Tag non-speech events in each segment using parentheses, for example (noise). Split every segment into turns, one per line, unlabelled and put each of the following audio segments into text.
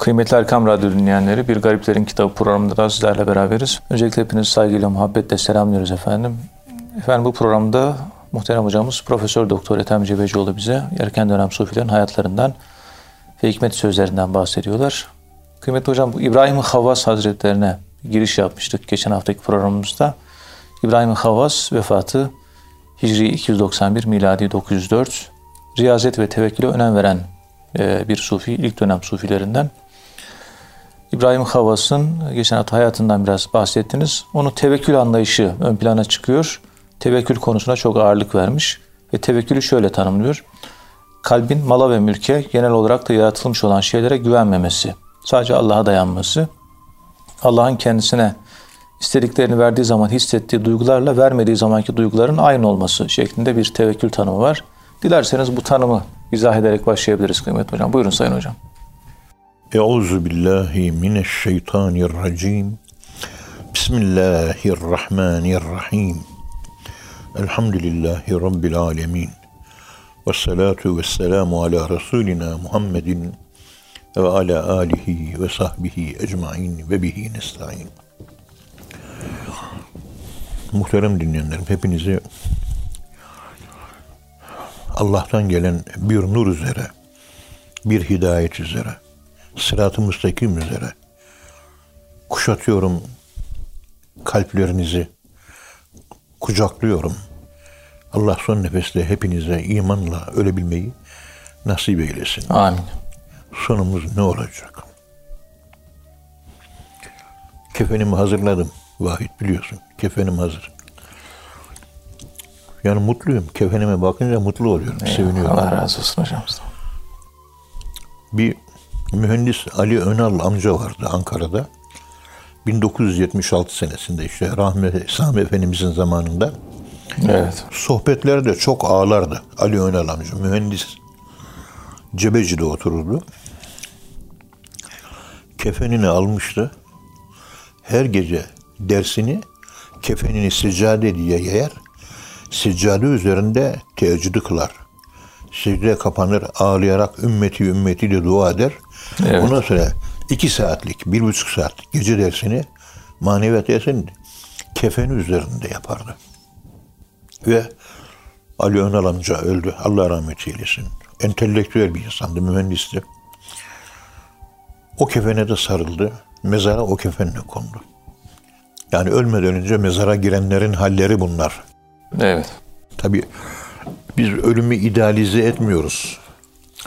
Kıymetli Erkam Radyo dinleyenleri, Bir Gariplerin Kitabı programında da sizlerle beraberiz. Öncelikle hepiniz saygıyla, muhabbetle selamlıyoruz efendim. Efendim bu programda muhterem hocamız Profesör Doktor Ethem Cebecioğlu bize erken dönem sufilerin hayatlarından ve hikmet sözlerinden bahsediyorlar. Kıymetli hocam bu İbrahim Havvas Hazretlerine giriş yapmıştık geçen haftaki programımızda. İbrahim Havvas vefatı Hicri 291, miladi 904. Riyazet ve tevekküle önem veren e, bir sufi, ilk dönem sufilerinden. İbrahim Havas'ın geçen hafta hayatından biraz bahsettiniz. Onun tevekkül anlayışı ön plana çıkıyor. Tevekkül konusuna çok ağırlık vermiş ve tevekkülü şöyle tanımlıyor. Kalbin mala ve mülke genel olarak da yaratılmış olan şeylere güvenmemesi, sadece Allah'a dayanması, Allah'ın kendisine istediklerini verdiği zaman hissettiği duygularla vermediği zamanki duyguların aynı olması şeklinde bir tevekkül tanımı var. Dilerseniz bu tanımı izah ederek başlayabiliriz kıymetli hocam. Buyurun sayın hocam.
Euzu billahi mineşşeytanirracim. Bismillahirrahmanirrahim. Elhamdülillahi Rabbil alemin. Ve salatu ve selamu ala Resulina Muhammedin ve ala alihi ve sahbihi ecmain ve bihi nesta'in. Muhterem dinleyenlerim hepinizi Allah'tan gelen bir nur üzere, bir hidayet üzere, sırat-ı müstakim üzere kuşatıyorum kalplerinizi, kucaklıyorum. Allah son nefeste hepinize imanla ölebilmeyi nasip eylesin.
Amin.
Sonumuz ne olacak? Kefenimi hazırladım. Vahit biliyorsun. Kefenim hazır. Yani mutluyum. Kefenime bakınca mutlu oluyorum.
Eyvallah,
seviniyorum.
Allah razı olsun hocam.
Bir mühendis Ali Önal amca vardı Ankara'da. 1976 senesinde işte rahmetli Sami Efendimizin zamanında
Evet.
sohbetlerde çok ağlardı Ali Önal amca. Mühendis Cebeci'de otururdu. Kefenini almıştı. Her gece dersini kefenini seccade diye yayar. Seccade üzerinde teheccüdü kılar. Secdeye kapanır ağlayarak ümmeti ümmeti de dua eder.
Evet.
Ondan sonra iki saatlik, bir buçuk saat gece dersini maneviyat dersini kefeni üzerinde yapardı. Ve Ali Önal amca öldü. Allah rahmet eylesin. Entelektüel bir insandı, mühendisti. O kefene de sarıldı. Mezara o kefenle kondu. Yani ölmeden önce mezara girenlerin halleri bunlar.
Evet.
Tabii biz ölümü idealize etmiyoruz.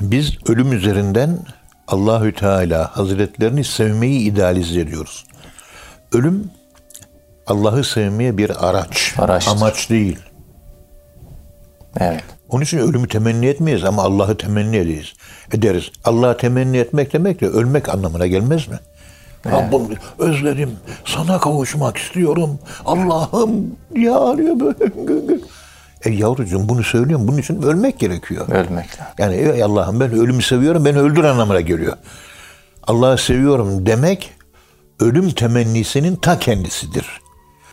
Biz ölüm üzerinden Allahü Teala Hazretlerini sevmeyi idealize ediyoruz. Ölüm Allah'ı sevmeye bir araç,
Araçtır.
amaç değil.
Evet.
Onun için ölümü temenni etmeyiz ama Allah'ı temenni ederiz. ederiz. Allah'ı temenni etmek demek de ölmek anlamına gelmez mi? Rabbim özledim, sana kavuşmak istiyorum. Allah'ım diye ağlıyor böyle. E yavrucuğum bunu söylüyorum. Bunun için ölmek gerekiyor.
Ölmek.
Yani ey Allah'ım ben ölümü seviyorum, beni öldür anlamına geliyor. Allah'ı seviyorum demek ölüm temennisinin ta kendisidir.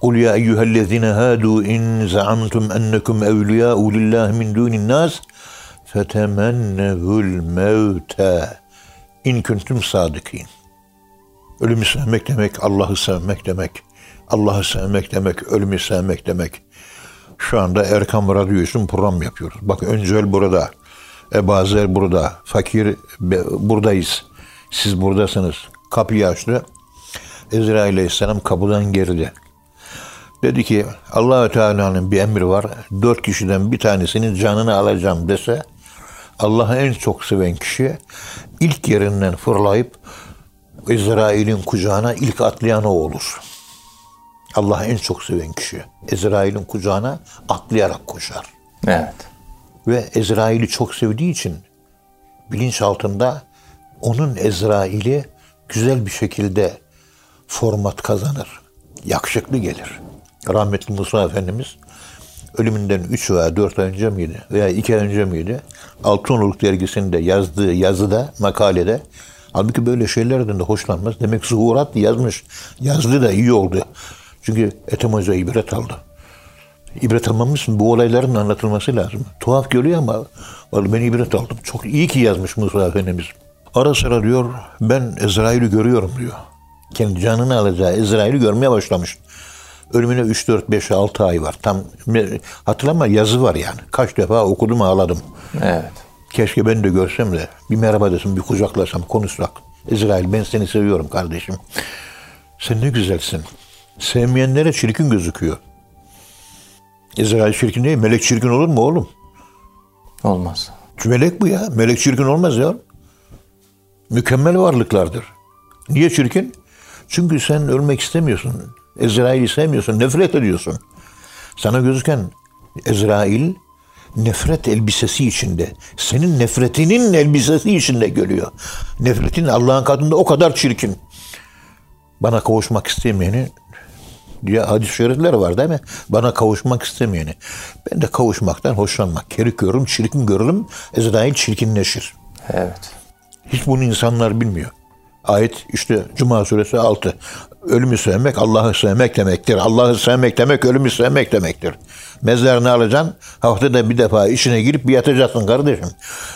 Kul ya eyyühellezine hadu in zaamtum ennekum evliyâ'u lillahi min dûnin nas fetemennevul mevte in kuntum sadıkîn. Ölümü sevmek demek, Allah'ı sevmek demek. Allah'ı sevmek demek, ölümü sevmek demek. Şu anda Erkam Radyo için program yapıyoruz. Bak Öncel burada, Ebazer burada, Fakir buradayız. Siz buradasınız. Kapıyı açtı. Ezrail Aleyhisselam kapıdan geride. Dedi ki Allahü Teala'nın bir emri var. Dört kişiden bir tanesinin canını alacağım dese Allah'ı en çok seven kişi ilk yerinden fırlayıp İsrail'in kucağına ilk atlayan o olur. Allah'ı en çok seven kişi. İsrail'in kucağına atlayarak koşar.
Evet.
Ve Ezrail'i çok sevdiği için bilinç altında onun Ezrail'i güzel bir şekilde format kazanır. Yakışıklı gelir. Rahmetli Musa Efendimiz ölümünden 3 veya 4 ay önce miydi veya 2 ay önce miydi? Altınoluk dergisinde yazdığı yazıda, makalede halbuki böyle şeylerden de hoşlanmaz. Demek zuhurat yazmış. Yazdı da iyi oldu. Çünkü Ethem Hoca ibret aldı. İbret almamız için bu olayların anlatılması lazım. Tuhaf görüyor ama vallahi ben ibret aldım. Çok iyi ki yazmış Musa Efendimiz. Ara sıra diyor ben Ezrail'i görüyorum diyor. Kendi canını alacağı Ezrail'i görmeye başlamış. Ölümüne 3, 4, 5, 6 ay var. Tam hatırlama yazı var yani. Kaç defa okudum ağladım.
Evet.
Keşke ben de görsem de bir merhaba desem, bir kucaklasam, konuşsak. İsrail ben seni seviyorum kardeşim. Sen ne güzelsin. Sevmeyenlere çirkin gözüküyor. İsrail çirkin değil, melek çirkin olur mu oğlum?
Olmaz.
Melek bu ya. Melek çirkin olmaz ya. Mükemmel varlıklardır. Niye çirkin? Çünkü sen ölmek istemiyorsun. Ezrail'i sevmiyorsun, nefret ediyorsun. Sana gözüken Ezrail nefret elbisesi içinde. Senin nefretinin elbisesi içinde görüyor. Nefretin Allah'ın katında o kadar çirkin. Bana kavuşmak istemeyeni diye hadis-i şerifler var değil mi? Bana kavuşmak istemeyeni. Ben de kavuşmaktan hoşlanmak. Kerik görürüm, çirkin görürüm. Ezrail çirkinleşir.
Evet.
Hiç bunu insanlar bilmiyor. Ayet işte Cuma suresi 6. Ölümü sevmek Allah'ı sevmek demektir. Allah'ı sevmek demek ölümü sevmek demektir. Mezarını alacaksın. Haftada bir defa içine girip bir yatacaksın kardeşim.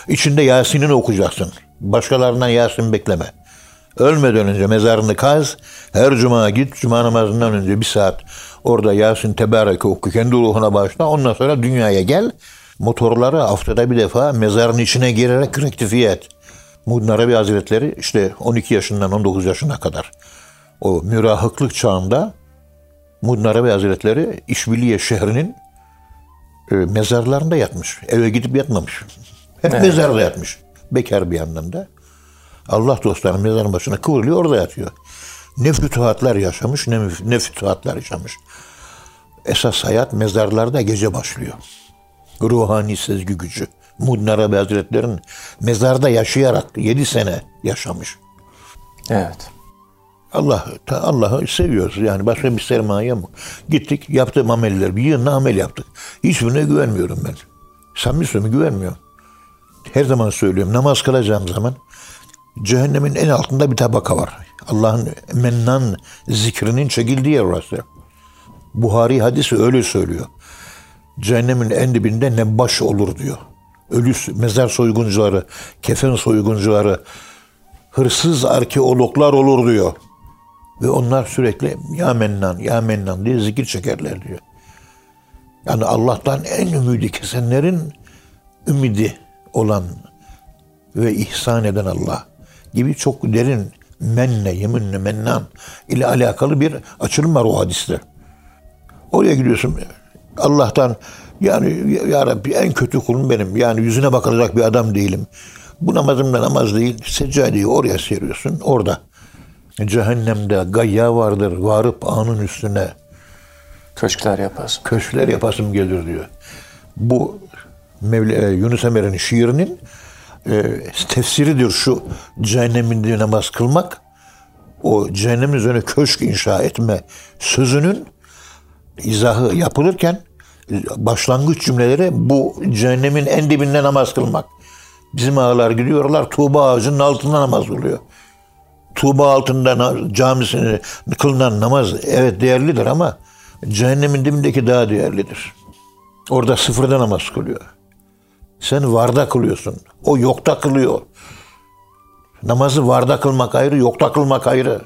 İçinde Yasin'ini okuyacaksın. Başkalarından Yasin bekleme. Ölmeden önce mezarını kaz. Her cuma git. Cuma namazından önce bir saat orada Yasin Tebareke oku. Kendi ruhuna başla. Ondan sonra dünyaya gel. Motorları haftada bir defa mezarın içine girerek rektifiye et. Muhyiddin Arabi Hazretleri işte 12 yaşından 19 yaşına kadar o mürahıklık çağında Muhyiddin Arabi Hazretleri İşbiliye şehrinin e, mezarlarında yatmış. Eve gidip yatmamış. Hep evet. mezarda yatmış. Bekar bir yandan da. Allah dostlarının mezarın başına kıvrılıyor orada yatıyor. Ne fütuhatlar yaşamış ne, ne fütuhatlar yaşamış. Esas hayat mezarlarda gece başlıyor. Ruhani sezgi gücü. Muhyiddin Arabi Hazretleri'nin mezarda yaşayarak yedi sene yaşamış.
Evet.
Allah Allah'ı seviyoruz. Yani başka bir sermaye yok. Gittik yaptığım ameller bir yığın amel yaptık. Hiçbirine güvenmiyorum ben. Samimi söylüyorum güvenmiyorum. Her zaman söylüyorum namaz kılacağım zaman cehennemin en altında bir tabaka var. Allah'ın mennan zikrinin çekildiği yer orası. Buhari hadisi öyle söylüyor. Cehennemin en dibinde ne baş olur diyor. Ölü mezar soyguncuları, kefen soyguncuları, hırsız arkeologlar olur diyor. Ve onlar sürekli ya mennan, ya mennan diye zikir çekerler diyor. Yani Allah'tan en ümidi kesenlerin ümidi olan ve ihsan eden Allah gibi çok derin menne, yeminle, mennan ile alakalı bir açılım var o hadiste. Oraya gidiyorsun. Allah'tan yani ya Rabbi en kötü kulum benim. Yani yüzüne bakılacak bir adam değilim. Bu namazımda namaz değil. Seccadeyi oraya seriyorsun. Orada Cehennemde gayya vardır. Varıp anın üstüne
köşkler yapasın.
Köşkler yapasım gelir diyor. Bu Mevla, Yunus Emre'nin şiirinin e, tefsiridir şu cehenneminde namaz kılmak. O cehennemin üzerine köşk inşa etme sözünün izahı yapılırken başlangıç cümleleri bu cehennemin en dibinde namaz kılmak. Bizim ağalar gidiyorlar Tuğba ağacının altında namaz kılıyor. Tuğba altında camisini kılınan namaz evet değerlidir ama cehennemin dibindeki daha değerlidir. Orada sıfırda namaz kılıyor. Sen varda kılıyorsun. O yokta kılıyor. Namazı varda kılmak ayrı, yokta kılmak ayrı.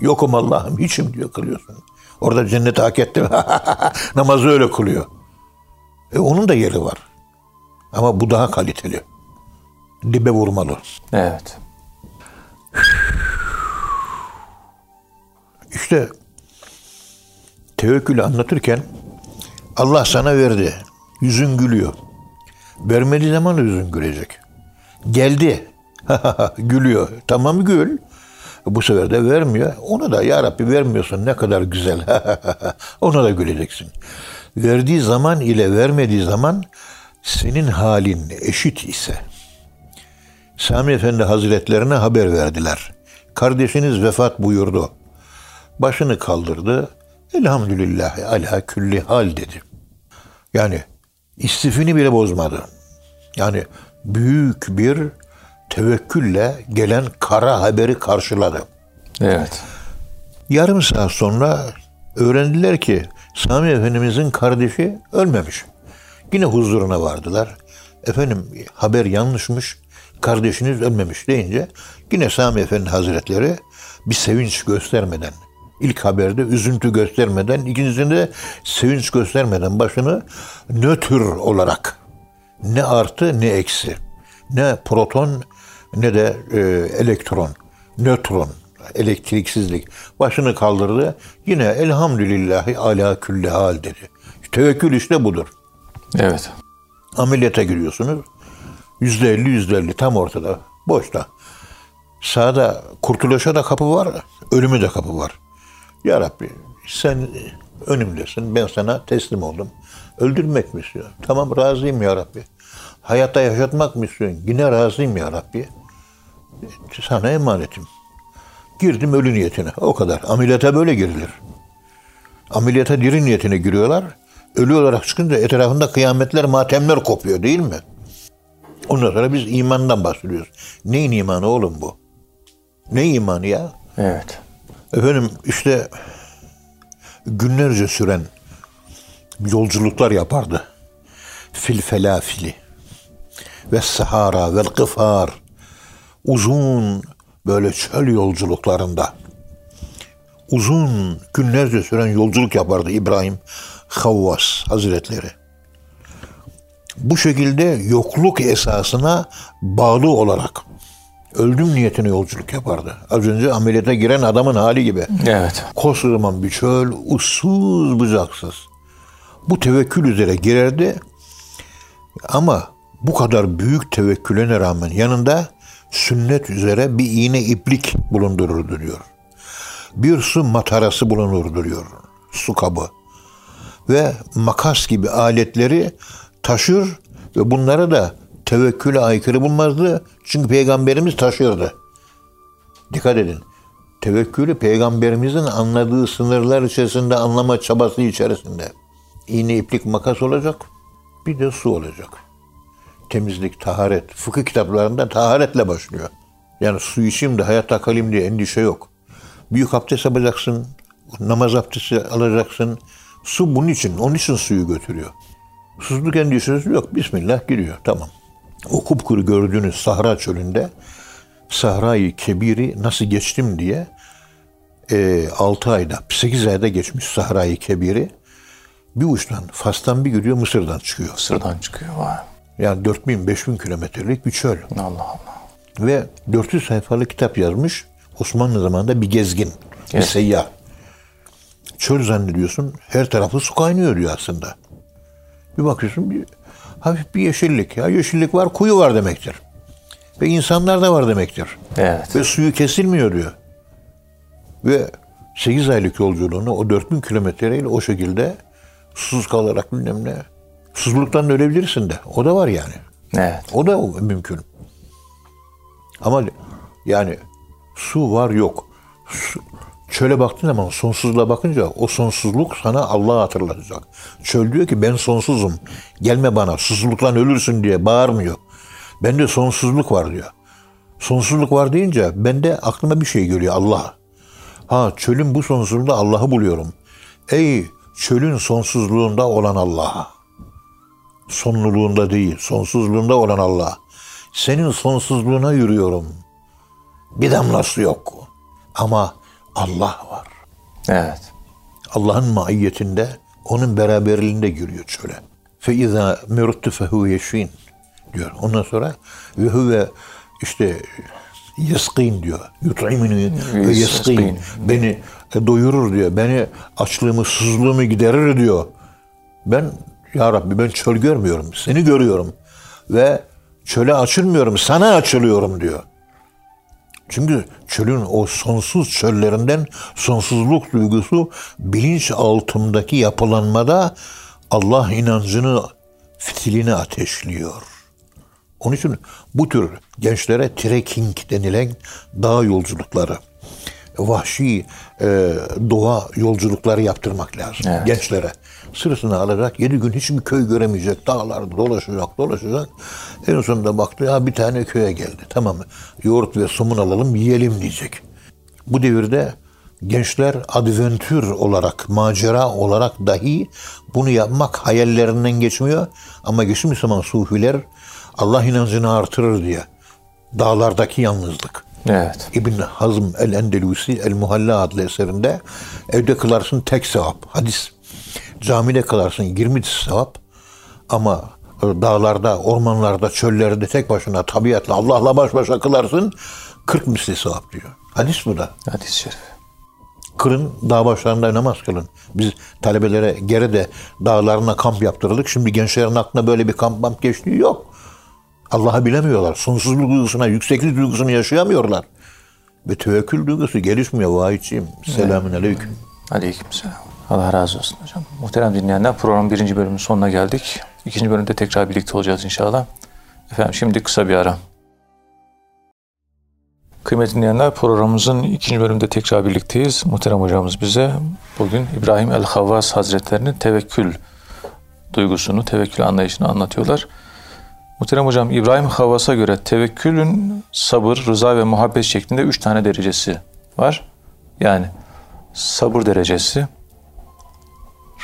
Yokum Allah'ım, hiçim diyor kılıyorsun. Orada cenneti hak ettim. (laughs) Namazı öyle kılıyor. E onun da yeri var. Ama bu daha kaliteli. Dibe vurmalı.
Evet.
İşte tevekkülü anlatırken Allah sana verdi. Yüzün gülüyor. Vermediği zaman yüzün gülecek. Geldi. (laughs) gülüyor. Tamam gül. Bu sefer de vermiyor. Ona da ya Rabbi vermiyorsun ne kadar güzel. (laughs) Ona da güleceksin. Verdiği zaman ile vermediği zaman senin halin eşit ise Sami Efendi Hazretlerine haber verdiler. Kardeşiniz vefat buyurdu. Başını kaldırdı. Elhamdülillah ala külli hal dedi. Yani istifini bile bozmadı. Yani büyük bir tevekkülle gelen kara haberi karşıladı.
Evet.
Yarım saat sonra öğrendiler ki Sami Efendimizin kardeşi ölmemiş. Yine huzuruna vardılar. Efendim haber yanlışmış. kardeşiniz ölmemiş deyince yine Sami Efendi Hazretleri bir sevinç göstermeden ilk haberde üzüntü göstermeden ikincisinde sevinç göstermeden başını nötr olarak ne artı ne eksi ne proton ne de e, elektron nötron elektriksizlik başını kaldırdı yine elhamdülillahi ala külli hal dedi. Tevekkül işte budur.
Evet.
Ameliyata giriyorsunuz. Yüzde elli, yüzde elli tam ortada. Boşta. Sağda kurtuluşa da kapı var, ölümü de kapı var. Ya Rabbi sen önümdesin, ben sana teslim oldum. Öldürmek mi istiyorsun? Tamam razıyım ya Rabbi. Hayatta yaşatmak mı istiyorsun? Yine razıyım ya Rabbi. Sana emanetim. Girdim ölü niyetine. O kadar. Ameliyata böyle girilir. Ameliyata diri niyetine giriyorlar. Ölü olarak çıkınca etrafında kıyametler, matemler kopuyor değil mi? Ondan sonra biz imandan bahsediyoruz. Neyin imanı oğlum bu? Ne imanı ya?
Evet.
Efendim işte günlerce süren yolculuklar yapardı. Fil felafili ve sahara vel kıfar uzun böyle çöl yolculuklarında uzun günlerce süren yolculuk yapardı İbrahim Havvas Hazretleri. Bu şekilde yokluk esasına bağlı olarak öldüm niyetine yolculuk yapardı. Az önce ameliyata giren adamın hali gibi.
Evet.
Koskocaman bir çöl, ussuz bucaksız. Bu tevekkül üzere girerdi. Ama bu kadar büyük tevekküle rağmen yanında sünnet üzere bir iğne iplik bulundururdu diyor. Bir su matarası bulunurdu diyor. Su kabı. Ve makas gibi aletleri taşır ve bunları da tevekküle aykırı bulmazdı. Çünkü peygamberimiz taşırdı. Dikkat edin. Tevekkülü peygamberimizin anladığı sınırlar içerisinde anlama çabası içerisinde. İğne iplik makas olacak. Bir de su olacak. Temizlik, taharet. Fıkıh kitaplarında taharetle başlıyor. Yani su içeyim de hayatta kalayım diye endişe yok. Büyük abdest yapacaksın. Namaz abdesti alacaksın. Su bunun için. Onun için suyu götürüyor. Susuzluk endişesi yok. Bismillah giriyor. Tamam. O kupkuru gördüğünüz Sahra çölünde Sahra'yı Kebir'i nasıl geçtim diye e, 6 ayda, 8 ayda geçmiş Sahra'yı Kebir'i bir uçtan, Fas'tan bir gidiyor Mısır'dan çıkıyor.
Sırdan çıkıyor. Vay.
Yani 4000 5000 kilometrelik bir çöl.
Allah Allah.
Ve 400 sayfalık kitap yazmış. Osmanlı zamanında bir gezgin, bir
Evet.
seyyah. Çöl zannediyorsun, her tarafı su kaynıyor diyor aslında. Bir bakıyorsun bir hafif bir yeşillik. Ya yeşillik var, kuyu var demektir. Ve insanlar da var demektir.
Evet.
Ve suyu kesilmiyor diyor. Ve 8 aylık yolculuğunu o 4000 kilometreyle o şekilde susuz kalarak bilmem ne. Susuzluktan ölebilirsin de. O da var yani.
Evet.
O da mümkün. Ama yani su var yok. Su, çöle baktığın zaman sonsuzluğa bakınca o sonsuzluk sana Allah'ı hatırlatacak. Çöl diyor ki ben sonsuzum. Gelme bana susuzluktan ölürsün diye bağırmıyor. Bende sonsuzluk var diyor. Sonsuzluk var deyince bende aklıma bir şey geliyor Allah. Ha çölün bu sonsuzluğunda Allah'ı buluyorum. Ey çölün sonsuzluğunda olan Allah. Sonluluğunda değil, sonsuzluğunda olan Allah. Senin sonsuzluğuna yürüyorum. Bir damla su yok. Ama Allah var.
Evet.
Allah'ın maiyetinde, onun beraberliğinde giriyor çöle. Fe izâ mirtu fehu yeşin diyor. Ondan sonra ve huve işte yeskin diyor. Yut'imini ve.
Yeskin.
Beni doyurur diyor. Beni açlığımı, susuzluğumu giderir diyor. Ben ya Rabbi ben çöl görmüyorum. Seni görüyorum. Ve çöle açılmıyorum. Sana açılıyorum diyor. Çünkü çölün o sonsuz çöllerinden sonsuzluk duygusu bilinç altındaki yapılanmada Allah inancını fitilini ateşliyor. Onun için bu tür gençlere trekking denilen dağ yolculukları, vahşi e, doğa yolculukları yaptırmak lazım
Evet.
gençlere. Sırasını alacak, yedi gün hiçbir köy göremeyecek, dağlarda dolaşacak, dolaşacak. En sonunda baktı, ya bir tane köye geldi. Tamam, yoğurt ve somun alalım, yiyelim diyecek. Bu devirde gençler adventür olarak, macera olarak dahi bunu yapmak hayallerinden geçmiyor. Ama geçmiş zaman sufiler Allah inancını artırır diye Dağlardaki yalnızlık.
Evet.
İbn Hazm el-Endelusi El-Muhalla adlı eserinde evde kılarsın tek sevap. Hadis. Camide kılarsın 20 sevap. Ama dağlarda, ormanlarda, çöllerde tek başına tabiatla Allah'la baş başa kılarsın 40 misli sevap diyor. Hadis bu da.
Hadis-i şerif.
Kırın dağ başlarında namaz kılın. Biz talebelere geri de dağlarına kamp yaptırdık. Şimdi gençlerin aklına böyle bir kamp kamp geçtiği yok. Allah'ı bilemiyorlar. Sonsuzluk duygusuna, yükseklik duygusunu yaşayamıyorlar. Ve tevekkül duygusu gelişmiyor vahiyçiyim. Selamün aleyküm.
Aleyküm selam. Allah razı olsun hocam. Muhterem dinleyenler programın birinci bölümünün sonuna geldik. İkinci bölümde tekrar birlikte olacağız inşallah. Efendim şimdi kısa bir ara. Kıymetli dinleyenler programımızın ikinci bölümünde tekrar birlikteyiz. Muhterem hocamız bize bugün İbrahim el-Havvas Hazretlerinin tevekkül duygusunu, tevekkül anlayışını anlatıyorlar. Muhterem hocam İbrahim Havvas'a göre tevekkülün sabır, rıza ve muhabbet şeklinde üç tane derecesi var. Yani sabır derecesi,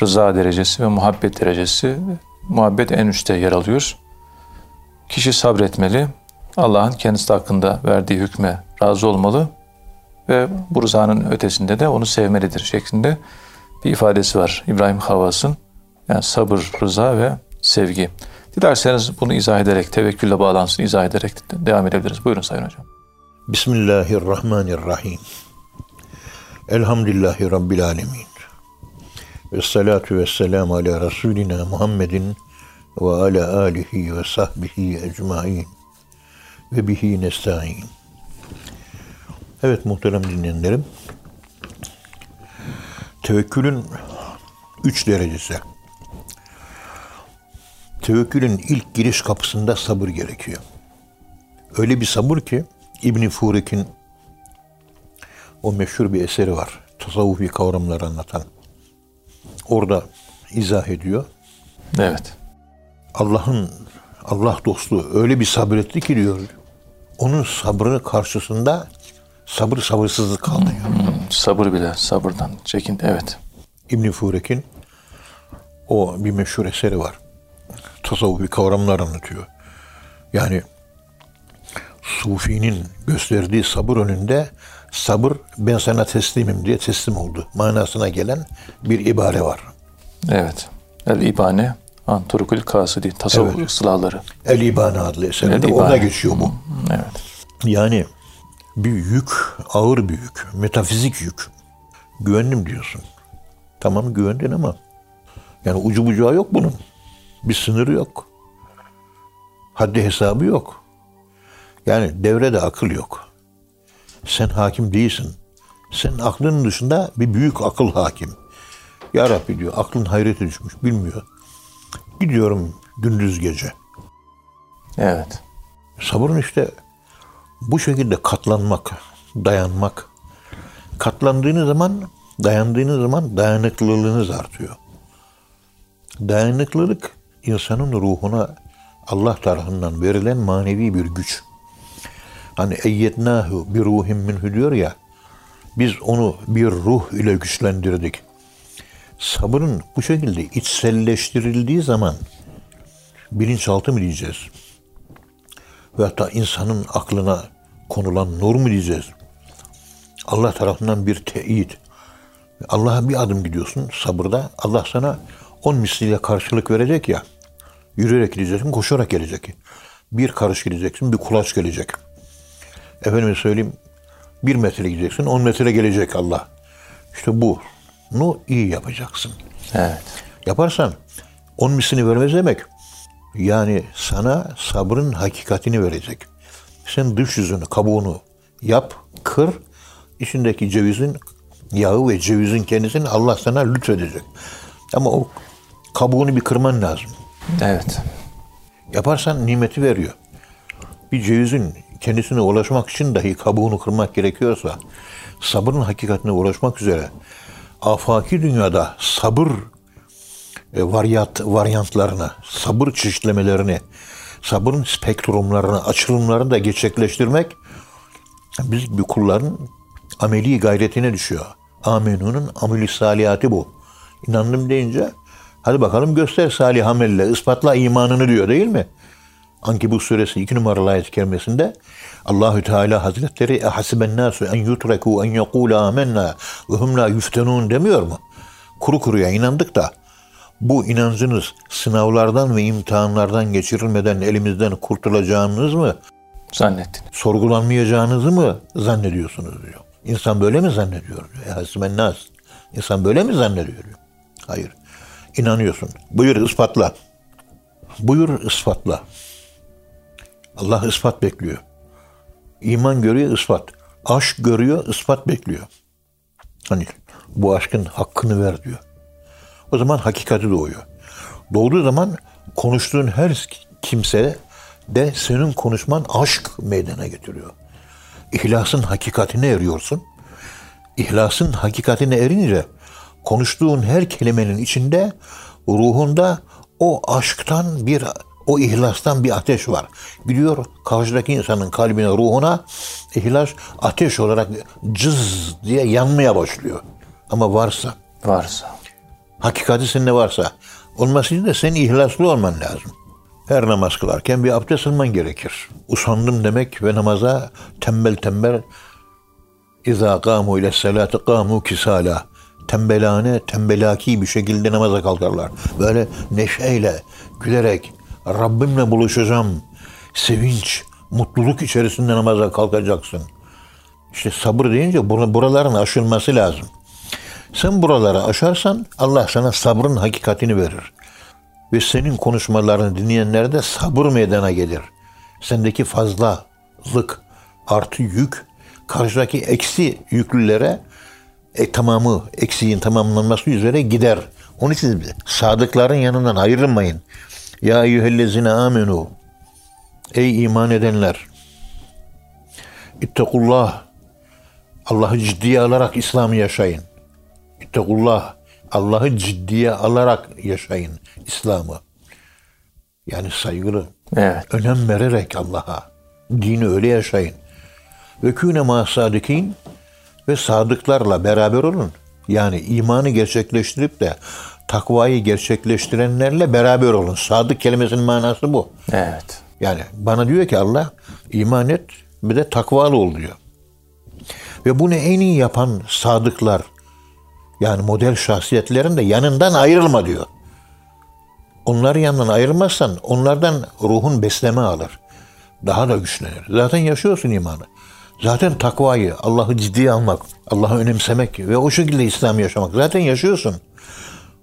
rıza derecesi ve muhabbet derecesi. Muhabbet en üstte yer alıyor. Kişi sabretmeli, Allah'ın kendisi hakkında verdiği hükme razı olmalı ve bu rızanın ötesinde de onu sevmelidir şeklinde bir ifadesi var İbrahim Havvas'ın. Yani sabır, rıza ve sevgi. Dilerseniz bunu izah ederek, tevekkülle bağlantısını izah ederek devam edebiliriz. Buyurun Sayın Hocam.
Bismillahirrahmanirrahim. Elhamdülillahi Rabbil alemin. Ve salatu ve selamu ala Resulina Muhammedin ve ala alihi ve sahbihi ecmain ve bihi nesta'in. Evet muhterem dinleyenlerim. Tevekkülün üç derecesi. Tevekkülün ilk giriş kapısında sabır gerekiyor. Öyle bir sabır ki İbn Furik'in o meşhur bir eseri var. Tasavvufi kavramları anlatan. Orada izah ediyor.
Evet.
Allah'ın Allah dostu öyle bir sabretti ki diyor. Onun sabrı karşısında sabır sabırsızlık kaldı.
Hmm, sabır bile sabırdan çekindi. Evet.
İbn Furek'in o bir meşhur eseri var. Tasavvufi kavramlar anlatıyor. Yani Sufi'nin gösterdiği sabır önünde sabır ben sana teslimim diye teslim oldu. Manasına gelen bir ibare var.
Evet. El İbane Anturukul Kasidi tasavvuf evet. ıslahları.
El İbane adlı eserinde El orada geçiyor bu.
Evet.
Yani bir yük, ağır bir yük, metafizik yük. Güvendim diyorsun. Tamam güvendin ama yani ucu bucağı yok bunun. Bir sınırı yok. Haddi hesabı yok. Yani devrede akıl yok. Sen hakim değilsin. Senin aklının dışında bir büyük akıl hakim. Ya Rabbi diyor aklın hayrete düşmüş bilmiyor. Gidiyorum gündüz gece.
Evet.
Sabırın işte bu şekilde katlanmak, dayanmak. Katlandığınız zaman, dayandığınız zaman dayanıklılığınız artıyor. Dayanıklılık insanın ruhuna Allah tarafından verilen manevi bir güç. Hani eyyetnahu bir ruhim minhu diyor ya, biz onu bir ruh ile güçlendirdik. Sabrın bu şekilde içselleştirildiği zaman bilinçaltı mı diyeceğiz? Ve hatta insanın aklına konulan nur mu diyeceğiz? Allah tarafından bir teyit. Allah'a bir adım gidiyorsun sabırda. Allah sana on misliyle karşılık verecek ya. Yürüyerek gideceksin, koşarak gelecek. Bir karış gideceksin, bir kulaç gelecek. Efendime söyleyeyim, bir metre gideceksin, on metre gelecek Allah. İşte bu. Nu iyi yapacaksın.
Evet.
Yaparsan on mislini vermez demek. Yani sana sabrın hakikatini verecek. Sen dış yüzünü, kabuğunu yap, kır. içindeki cevizin yağı ve cevizin kendisini Allah sana lütfedecek. Ama o kabuğunu bir kırman lazım.
Evet.
Yaparsan nimeti veriyor. Bir cevizin kendisine ulaşmak için dahi kabuğunu kırmak gerekiyorsa sabrın hakikatine ulaşmak üzere afaki dünyada sabır e, varyat varyantlarını, sabır çeşitlemelerini, sabrın spektrumlarını, açılımlarını da gerçekleştirmek biz bir kulların ameli gayretine düşüyor. Amenunun ameli salihati bu. İnandım deyince hadi bakalım göster salih amelle, ispatla imanını diyor değil mi? Ankebut suresi 2 numaralı ayet-i kerimesinde Allahü Teala Hazretleri hasiben nasu en yutreku en yekulu amennâ ve hum la yuftenun demiyor mu? Kuru kuruya inandık da bu inancınız sınavlardan ve imtihanlardan geçirilmeden elimizden kurtulacağınız mı,
Zannettiniz.
sorgulanmayacağınızı mı zannediyorsunuz diyor. İnsan böyle mi zannediyor diyor. E, hasiben nas. İnsan böyle mi zannediyor diyor. Hayır. İnanıyorsun. Buyur ispatla. Buyur ispatla. Allah ispat bekliyor. İman görüyor ispat. Aşk görüyor ispat bekliyor. Hani bu aşkın hakkını ver diyor. O zaman hakikati doğuyor. Doğduğu zaman konuştuğun her kimse de senin konuşman aşk meydana getiriyor. İhlasın hakikatine eriyorsun. İhlasın hakikatine erince konuştuğun her kelimenin içinde ruhunda o aşktan bir o ihlastan bir ateş var. Gidiyor karşıdaki insanın kalbine, ruhuna ihlas ateş olarak cız diye yanmaya başlıyor. Ama varsa,
Varsa.
hakikati seninle varsa, olması için de senin ihlaslı olman lazım. Her namaz kılarken bir abdest alman gerekir. Usandım demek ve namaza tembel tembel İza kamu ile salati kamu kisala. Tembelane, tembelaki bir şekilde namaza kalkarlar. Böyle neşeyle, gülerek, Rabbimle buluşacağım. Sevinç, mutluluk içerisinde namaza kalkacaksın. İşte sabır deyince bur- buraların aşılması lazım. Sen buraları aşarsan Allah sana sabrın hakikatini verir. Ve senin konuşmalarını dinleyenlere de sabır meydana gelir. Sendeki fazlalık, artı yük, karşıdaki eksi yüklülere e, tamamı, eksiğin tamamlanması üzere gider. Onun için sadıkların yanından ayrılmayın. Ya eyyühellezine amenu. Ey iman edenler. İttakullah. Allah'ı ciddiye alarak İslam'ı yaşayın. İttakullah. Allah'ı ciddiye alarak yaşayın İslam'ı. Yani saygılı,
Evet.
önem vererek Allah'a, dini öyle yaşayın. Ve kûne mâ sâdikin ve sadıklarla beraber olun. Yani imanı gerçekleştirip de takvayı gerçekleştirenlerle beraber olun. Sadık kelimesinin manası bu.
Evet.
Yani bana diyor ki Allah iman et bir de takvalı ol diyor. Ve bunu en iyi yapan sadıklar yani model şahsiyetlerin de yanından ayrılma diyor. Onların yanından ayrılmazsan onlardan ruhun besleme alır. Daha da güçlenir. Zaten yaşıyorsun imanı. Zaten takvayı, Allah'ı ciddiye almak, Allah'ı önemsemek ve o şekilde İslam yaşamak. Zaten yaşıyorsun.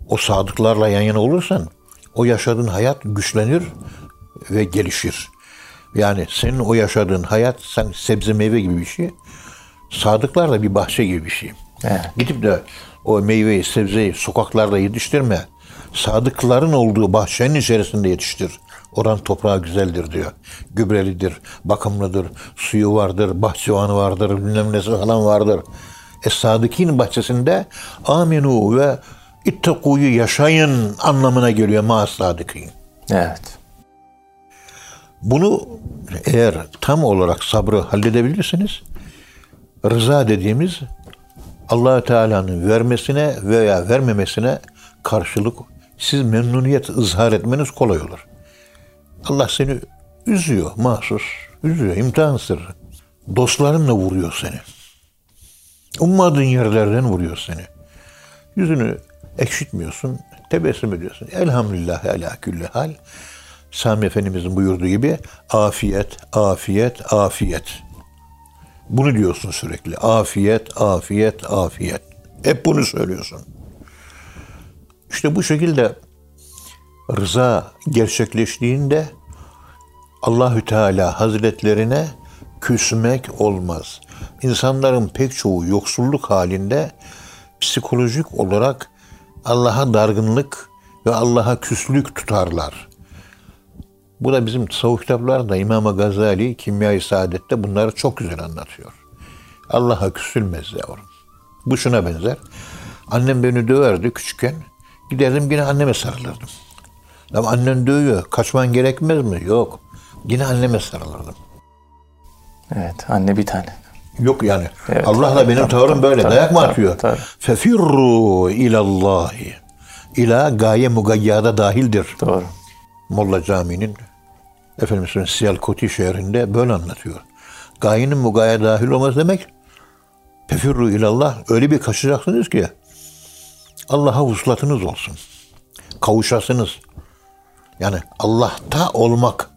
O sadıklarla yan yana olursan o yaşadığın hayat güçlenir ve gelişir. Yani senin o yaşadığın hayat sen sebze meyve gibi bir şey. Sadıklar da bir bahçe gibi bir şey.
Evet.
Gidip de o meyveyi, sebzeyi sokaklarda yetiştirme. Sadıkların olduğu bahçenin içerisinde yetiştir. Oran toprağı güzeldir diyor. Gübrelidir, bakımlıdır, suyu vardır, bahçıvanı vardır, bilmem nesi falan vardır. Es sadıkin bahçesinde aminu ve ittekuyu yaşayın anlamına geliyor ma sadıkin.
Evet.
Bunu eğer tam olarak sabrı halledebilirsiniz, rıza dediğimiz allah Teala'nın vermesine veya vermemesine karşılık siz memnuniyet ızhar etmeniz kolay olur. Allah seni üzüyor mahsus, üzüyor, imtihan sırrı. Dostlarınla vuruyor seni. Ummadığın yerlerden vuruyor seni. Yüzünü ekşitmiyorsun, tebessüm ediyorsun. Elhamdülillah ala külli hal. Sami Efendimizin buyurduğu gibi afiyet, afiyet, afiyet. Bunu diyorsun sürekli. Afiyet, afiyet, afiyet. Hep bunu söylüyorsun. İşte bu şekilde rıza gerçekleştiğinde Allahü Teala Hazretlerine küsmek olmaz. İnsanların pek çoğu yoksulluk halinde psikolojik olarak Allah'a dargınlık ve Allah'a küslük tutarlar. Bu da bizim tasavvuf kitaplarında İmam Gazali Kimya-i Saadet'te bunları çok güzel anlatıyor. Allah'a küsülmez yavrum. Bu şuna benzer. Annem beni döverdi küçükken. Giderdim yine anneme sarılırdım. Ama annen dövüyor. Kaçman gerekmez mi? Yok. Yine anneme sarılırdım.
Evet. Anne bir tane.
Yok yani.
Evet,
Allah'la
tabii,
benim
tabii,
tavrım
tabii,
böyle.
tabii,
Dayak mı atıyor? Fefirru ilallahi. İla gaye mugayyada dahildir.
Doğru.
Molla Camii'nin Efendim Siyalkoti şehrinde böyle anlatıyor. Gayenin bu gaye dahil olması demek tefirru ilallah öyle bir kaçacaksınız ki Allah'a vuslatınız olsun. Kavuşasınız. Yani Allah'ta olmak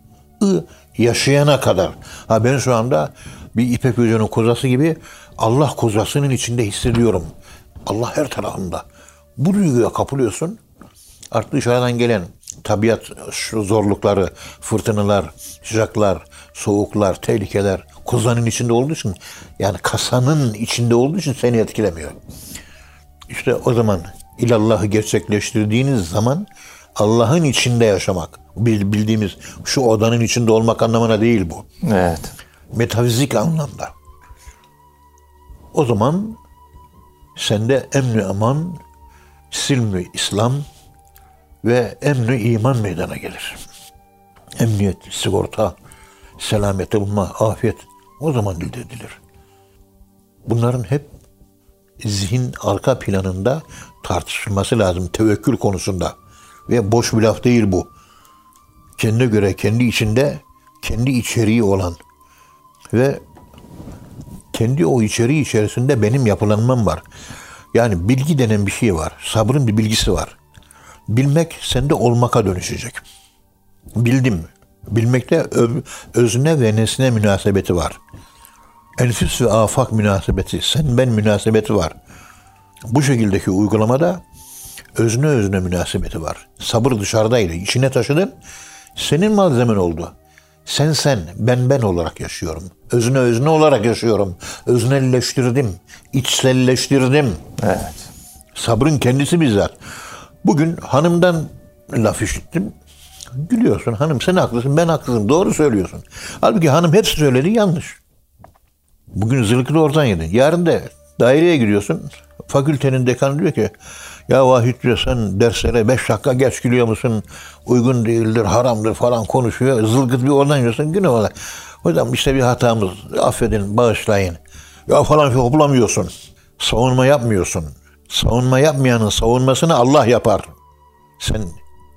yaşayana kadar. Ha ben şu anda bir İpek Hoca'nın kozası gibi Allah kozasının içinde hissediyorum. Allah her tarafında. Bu duyguya kapılıyorsun. Artık dışarıdan gelen tabiat zorlukları, fırtınalar, sıcaklar, soğuklar, tehlikeler kozanın içinde olduğu için yani kasanın içinde olduğu için seni etkilemiyor. İşte o zaman ilallahı gerçekleştirdiğiniz zaman Allah'ın içinde yaşamak. Bildiğimiz şu odanın içinde olmak anlamına değil bu.
Evet.
Metafizik anlamda. O zaman sende emni aman, silmi İslam ve emni iman meydana gelir. Emniyet, sigorta, selamete bulma, afiyet o zaman elde edilir. Bunların hep zihin arka planında tartışılması lazım tevekkül konusunda. Ve boş bir laf değil bu. Kendine göre kendi içinde kendi içeriği olan ve kendi o içeriği içerisinde benim yapılanmam var. Yani bilgi denen bir şey var. Sabrın bir bilgisi var. Bilmek sende olmaka dönüşecek. Bildim. Bilmekte özüne ve nesne münasebeti var. Enfüs ve afak münasebeti, sen ben münasebeti var. Bu şekildeki uygulamada özne özne münasebeti var. Sabır dışarıdaydı. İçine taşıdın. Senin malzemen oldu. Sen sen, ben ben olarak yaşıyorum. Özne özne olarak yaşıyorum. Öznelleştirdim. içselleştirdim.
Evet.
Sabrın kendisi bizzat. Bugün hanımdan laf işittim. Gülüyorsun hanım sen haklısın ben haklısın doğru söylüyorsun. Halbuki hanım hepsi söyledi yanlış. Bugün zırkını oradan yedin. Yarın da daireye giriyorsun. Fakültenin dekanı diyor ki ya Vahit diyor sen derslere beş dakika geç geliyor musun? Uygun değildir, haramdır falan konuşuyor. Zılgıt bir oradan yiyorsun. Güne olarak. Hocam işte bir hatamız. Affedin, bağışlayın. Ya falan filan bulamıyorsun. Savunma yapmıyorsun. Savunma yapmayanın savunmasını Allah yapar. Sen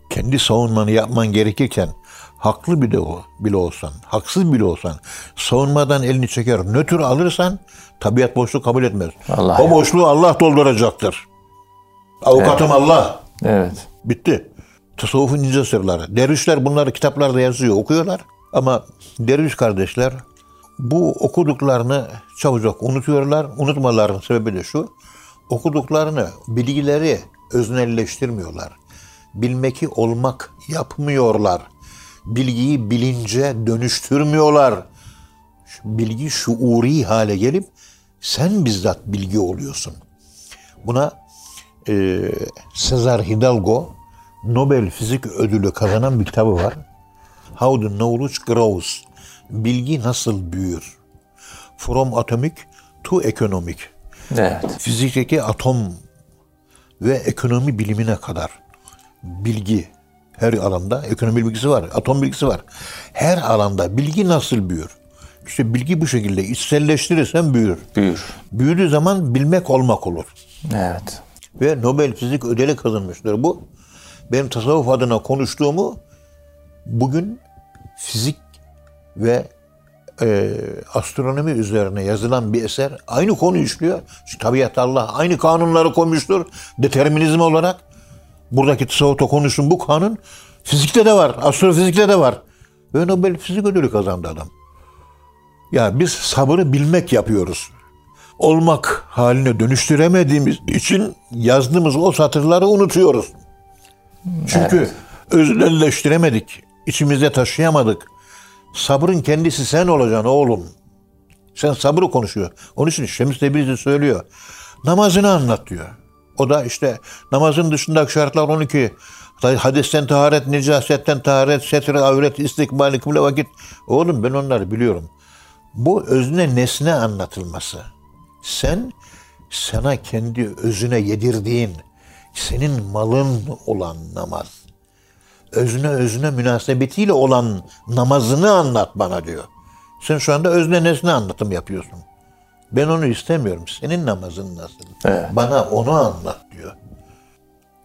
kendi savunmanı yapman gerekirken haklı bile, o, bile olsan, haksız bile olsan savunmadan elini çeker, nötr alırsan tabiat boşluğu kabul etmez.
Allah
o boşluğu Allah dolduracaktır. Avukatım Allah.
Evet.
Bitti. Tasavvufun ince sırları. Dervişler bunları kitaplarda yazıyor, okuyorlar. Ama derviş kardeşler bu okuduklarını çabucak unutuyorlar. Unutmaların sebebi de şu. Okuduklarını, bilgileri öznelleştirmiyorlar. Bilmeki olmak yapmıyorlar. Bilgiyi bilince dönüştürmüyorlar. Bilgi şuuri hale gelip sen bizzat bilgi oluyorsun. Buna e, Cesar Hidalgo Nobel Fizik Ödülü kazanan bir kitabı var. How the Knowledge Grows. Bilgi nasıl büyür? From Atomic to Economic.
Evet.
Fizikteki atom ve ekonomi bilimine kadar bilgi her alanda ekonomi bilgisi var, atom bilgisi var. Her alanda bilgi nasıl büyür? İşte bilgi bu şekilde içselleştirirsen büyür.
Büyür.
Büyüdüğü zaman bilmek olmak olur.
Evet.
Ve Nobel Fizik ödülü kazanmıştır bu. Benim tasavvuf adına konuştuğumu bugün fizik ve e, astronomi üzerine yazılan bir eser aynı konu işliyor. Çünkü tabiat Allah aynı kanunları koymuştur determinizm olarak. Buradaki tasavvufta konuşun bu kanun fizikte de var, astrofizikte de var. Ve Nobel Fizik Ödülü kazandı adam. Ya biz sabrı bilmek yapıyoruz. Olmak haline dönüştüremediğimiz için yazdığımız o satırları unutuyoruz. Çünkü
Evet.
öznelleştiremedik. içimizde taşıyamadık. Sabrın kendisi sen olacaksın oğlum. Sen sabrı konuşuyor. Onun için Şems Tebrizi söylüyor. Namazını anlat diyor. O da işte namazın dışındaki şartlar 12. Hadisten taharet, necasetten taharet, setre, avret, istikbali, kıble vakit. Oğlum ben onları biliyorum. Bu özne nesne anlatılması. Sen sana kendi özüne yedirdiğin, senin malın olan namaz. Özne özne münasebetiyle olan namazını anlat bana diyor. Sen şu anda özne nesne anlatım yapıyorsun. Ben onu istemiyorum. Senin namazın nasıl?
Evet.
Bana onu anlat diyor.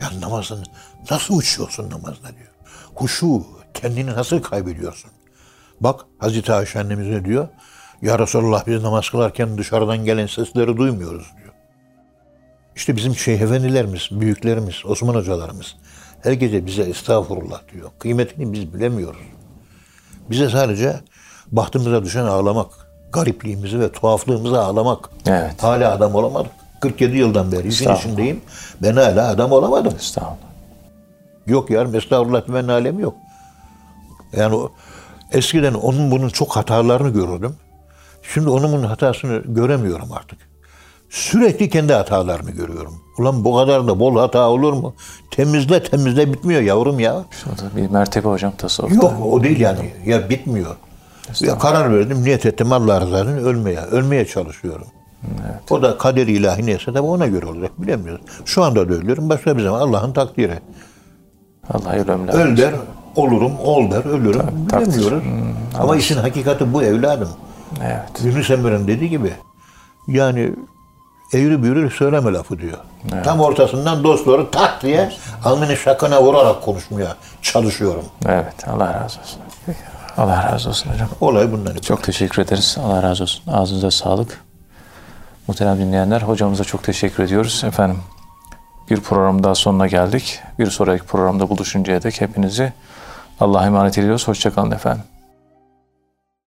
Ya namazın nasıl uçuyorsun namazda diyor. Huşu kendini nasıl kaybediyorsun? Bak Hazreti Ayşe annemiz ne diyor? Ya Resulallah biz namaz kılarken dışarıdan gelen sesleri duymuyoruz diyor. İşte bizim şeyh efendilerimiz, büyüklerimiz, Osman hocalarımız her gece bize estağfurullah diyor. Kıymetini biz bilemiyoruz. Bize sadece bahtımıza düşen ağlamak, garipliğimizi ve tuhaflığımızı ağlamak.
Evet.
Hala adam olamadık. 47 yıldan beri işin içindeyim. Ben hala adam olamadım.
Estağfurullah.
Yok yarım estağfurullah demenin alemi yok. Yani eskiden onun bunun çok hatalarını görürdüm. Şimdi onun hatasını göremiyorum artık. Sürekli kendi hatalarını görüyorum. Ulan bu kadar da bol hata olur mu? Temizle temizle bitmiyor yavrum ya.
O da bir mertebe hocam tasavvufta.
Yok o değil yani. Ya bitmiyor. Ya karar verdim, niyet ettim Allah rızası için ölmeye. Ölmeye çalışıyorum. O da kader ilahi neyse de ona göre olacak bilemiyoruz. Şu anda da ölüyorum. Başka bir zaman Allah'ın takdiri.
Allah ömürler
Öl der, olurum, ol der, ölürüm.
takdir.
Bilemiyoruz. Ama işin hakikati bu evladım.
Evet.
Yunus Emre'nin dediği gibi yani eğri büğrü söyleme lafı diyor. Tam ortasından dostları tak diye alnını şakana vurarak konuşmaya çalışıyorum.
Evet. Allah razı olsun. Allah razı olsun hocam.
Olay bundan ibaret.
Çok teşekkür ederiz. Allah razı olsun. Ağzınıza sağlık. Muhterem dinleyenler, hocamıza çok teşekkür ediyoruz. Efendim, bir program daha sonuna geldik. Bir sonraki programda buluşuncaya dek hepinizi Allah'a emanet ediyoruz. Hoşçakalın efendim.